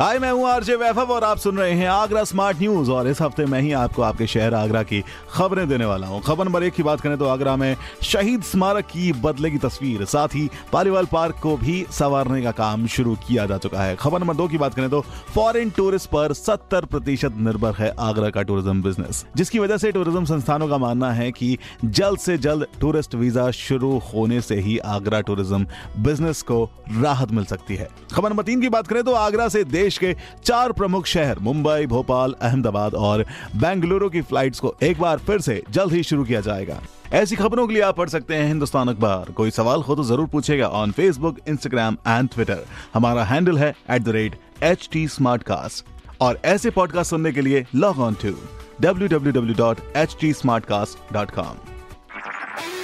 हाय, मैं हूँ आरजे वैभव और आप सुन रहे हैं आगरा स्मार्ट न्यूज़। और इस हफ़्ते मैं ही आपको आपके शहर आगरा की खबरें देने वाला हूँ। खबर नंबर एक की बात करें तो आगरा में शहीद स्मारक की बदले की तस्वीर, साथ ही पालीवाल पार्क को भी संवारने का काम शुरू किया जा चुका है। खबर नंबर दो की बात करें तो फॉरेन टूरिस्ट पर सत्तर प्रतिशत निर्भर है आगरा का टूरिज़्म बिज़नेस जिसकी वजह से टूरिज़्म संस्थानों का मानना है कि जल्द से जल्द टूरिस्ट वीज़ा शुरू होने से ही आगरा टूरिज़्म बिज़नेस को राहत मिल सकती है। खबर नंबर तीन की बात करें तो आगरा से देश के चार प्रमुख शहर, मुंबई, भोपाल, अहमदाबाद और बेंगलुरु की फ्लाइट्स को एक बार फिर से जल्द ही शुरू किया जाएगा। ऐसी खबरों के लिए आप पढ़ सकते हैं हिंदुस्तान अखबार। कोई सवाल हो तो ज़रूर पूछेगा on Facebook Instagram and Twitter हमारा हैंडल है एट एच टी और ऐसे पॉडकास्ट सुनने के लिए लॉग ऑन टू www.htsmartcast.com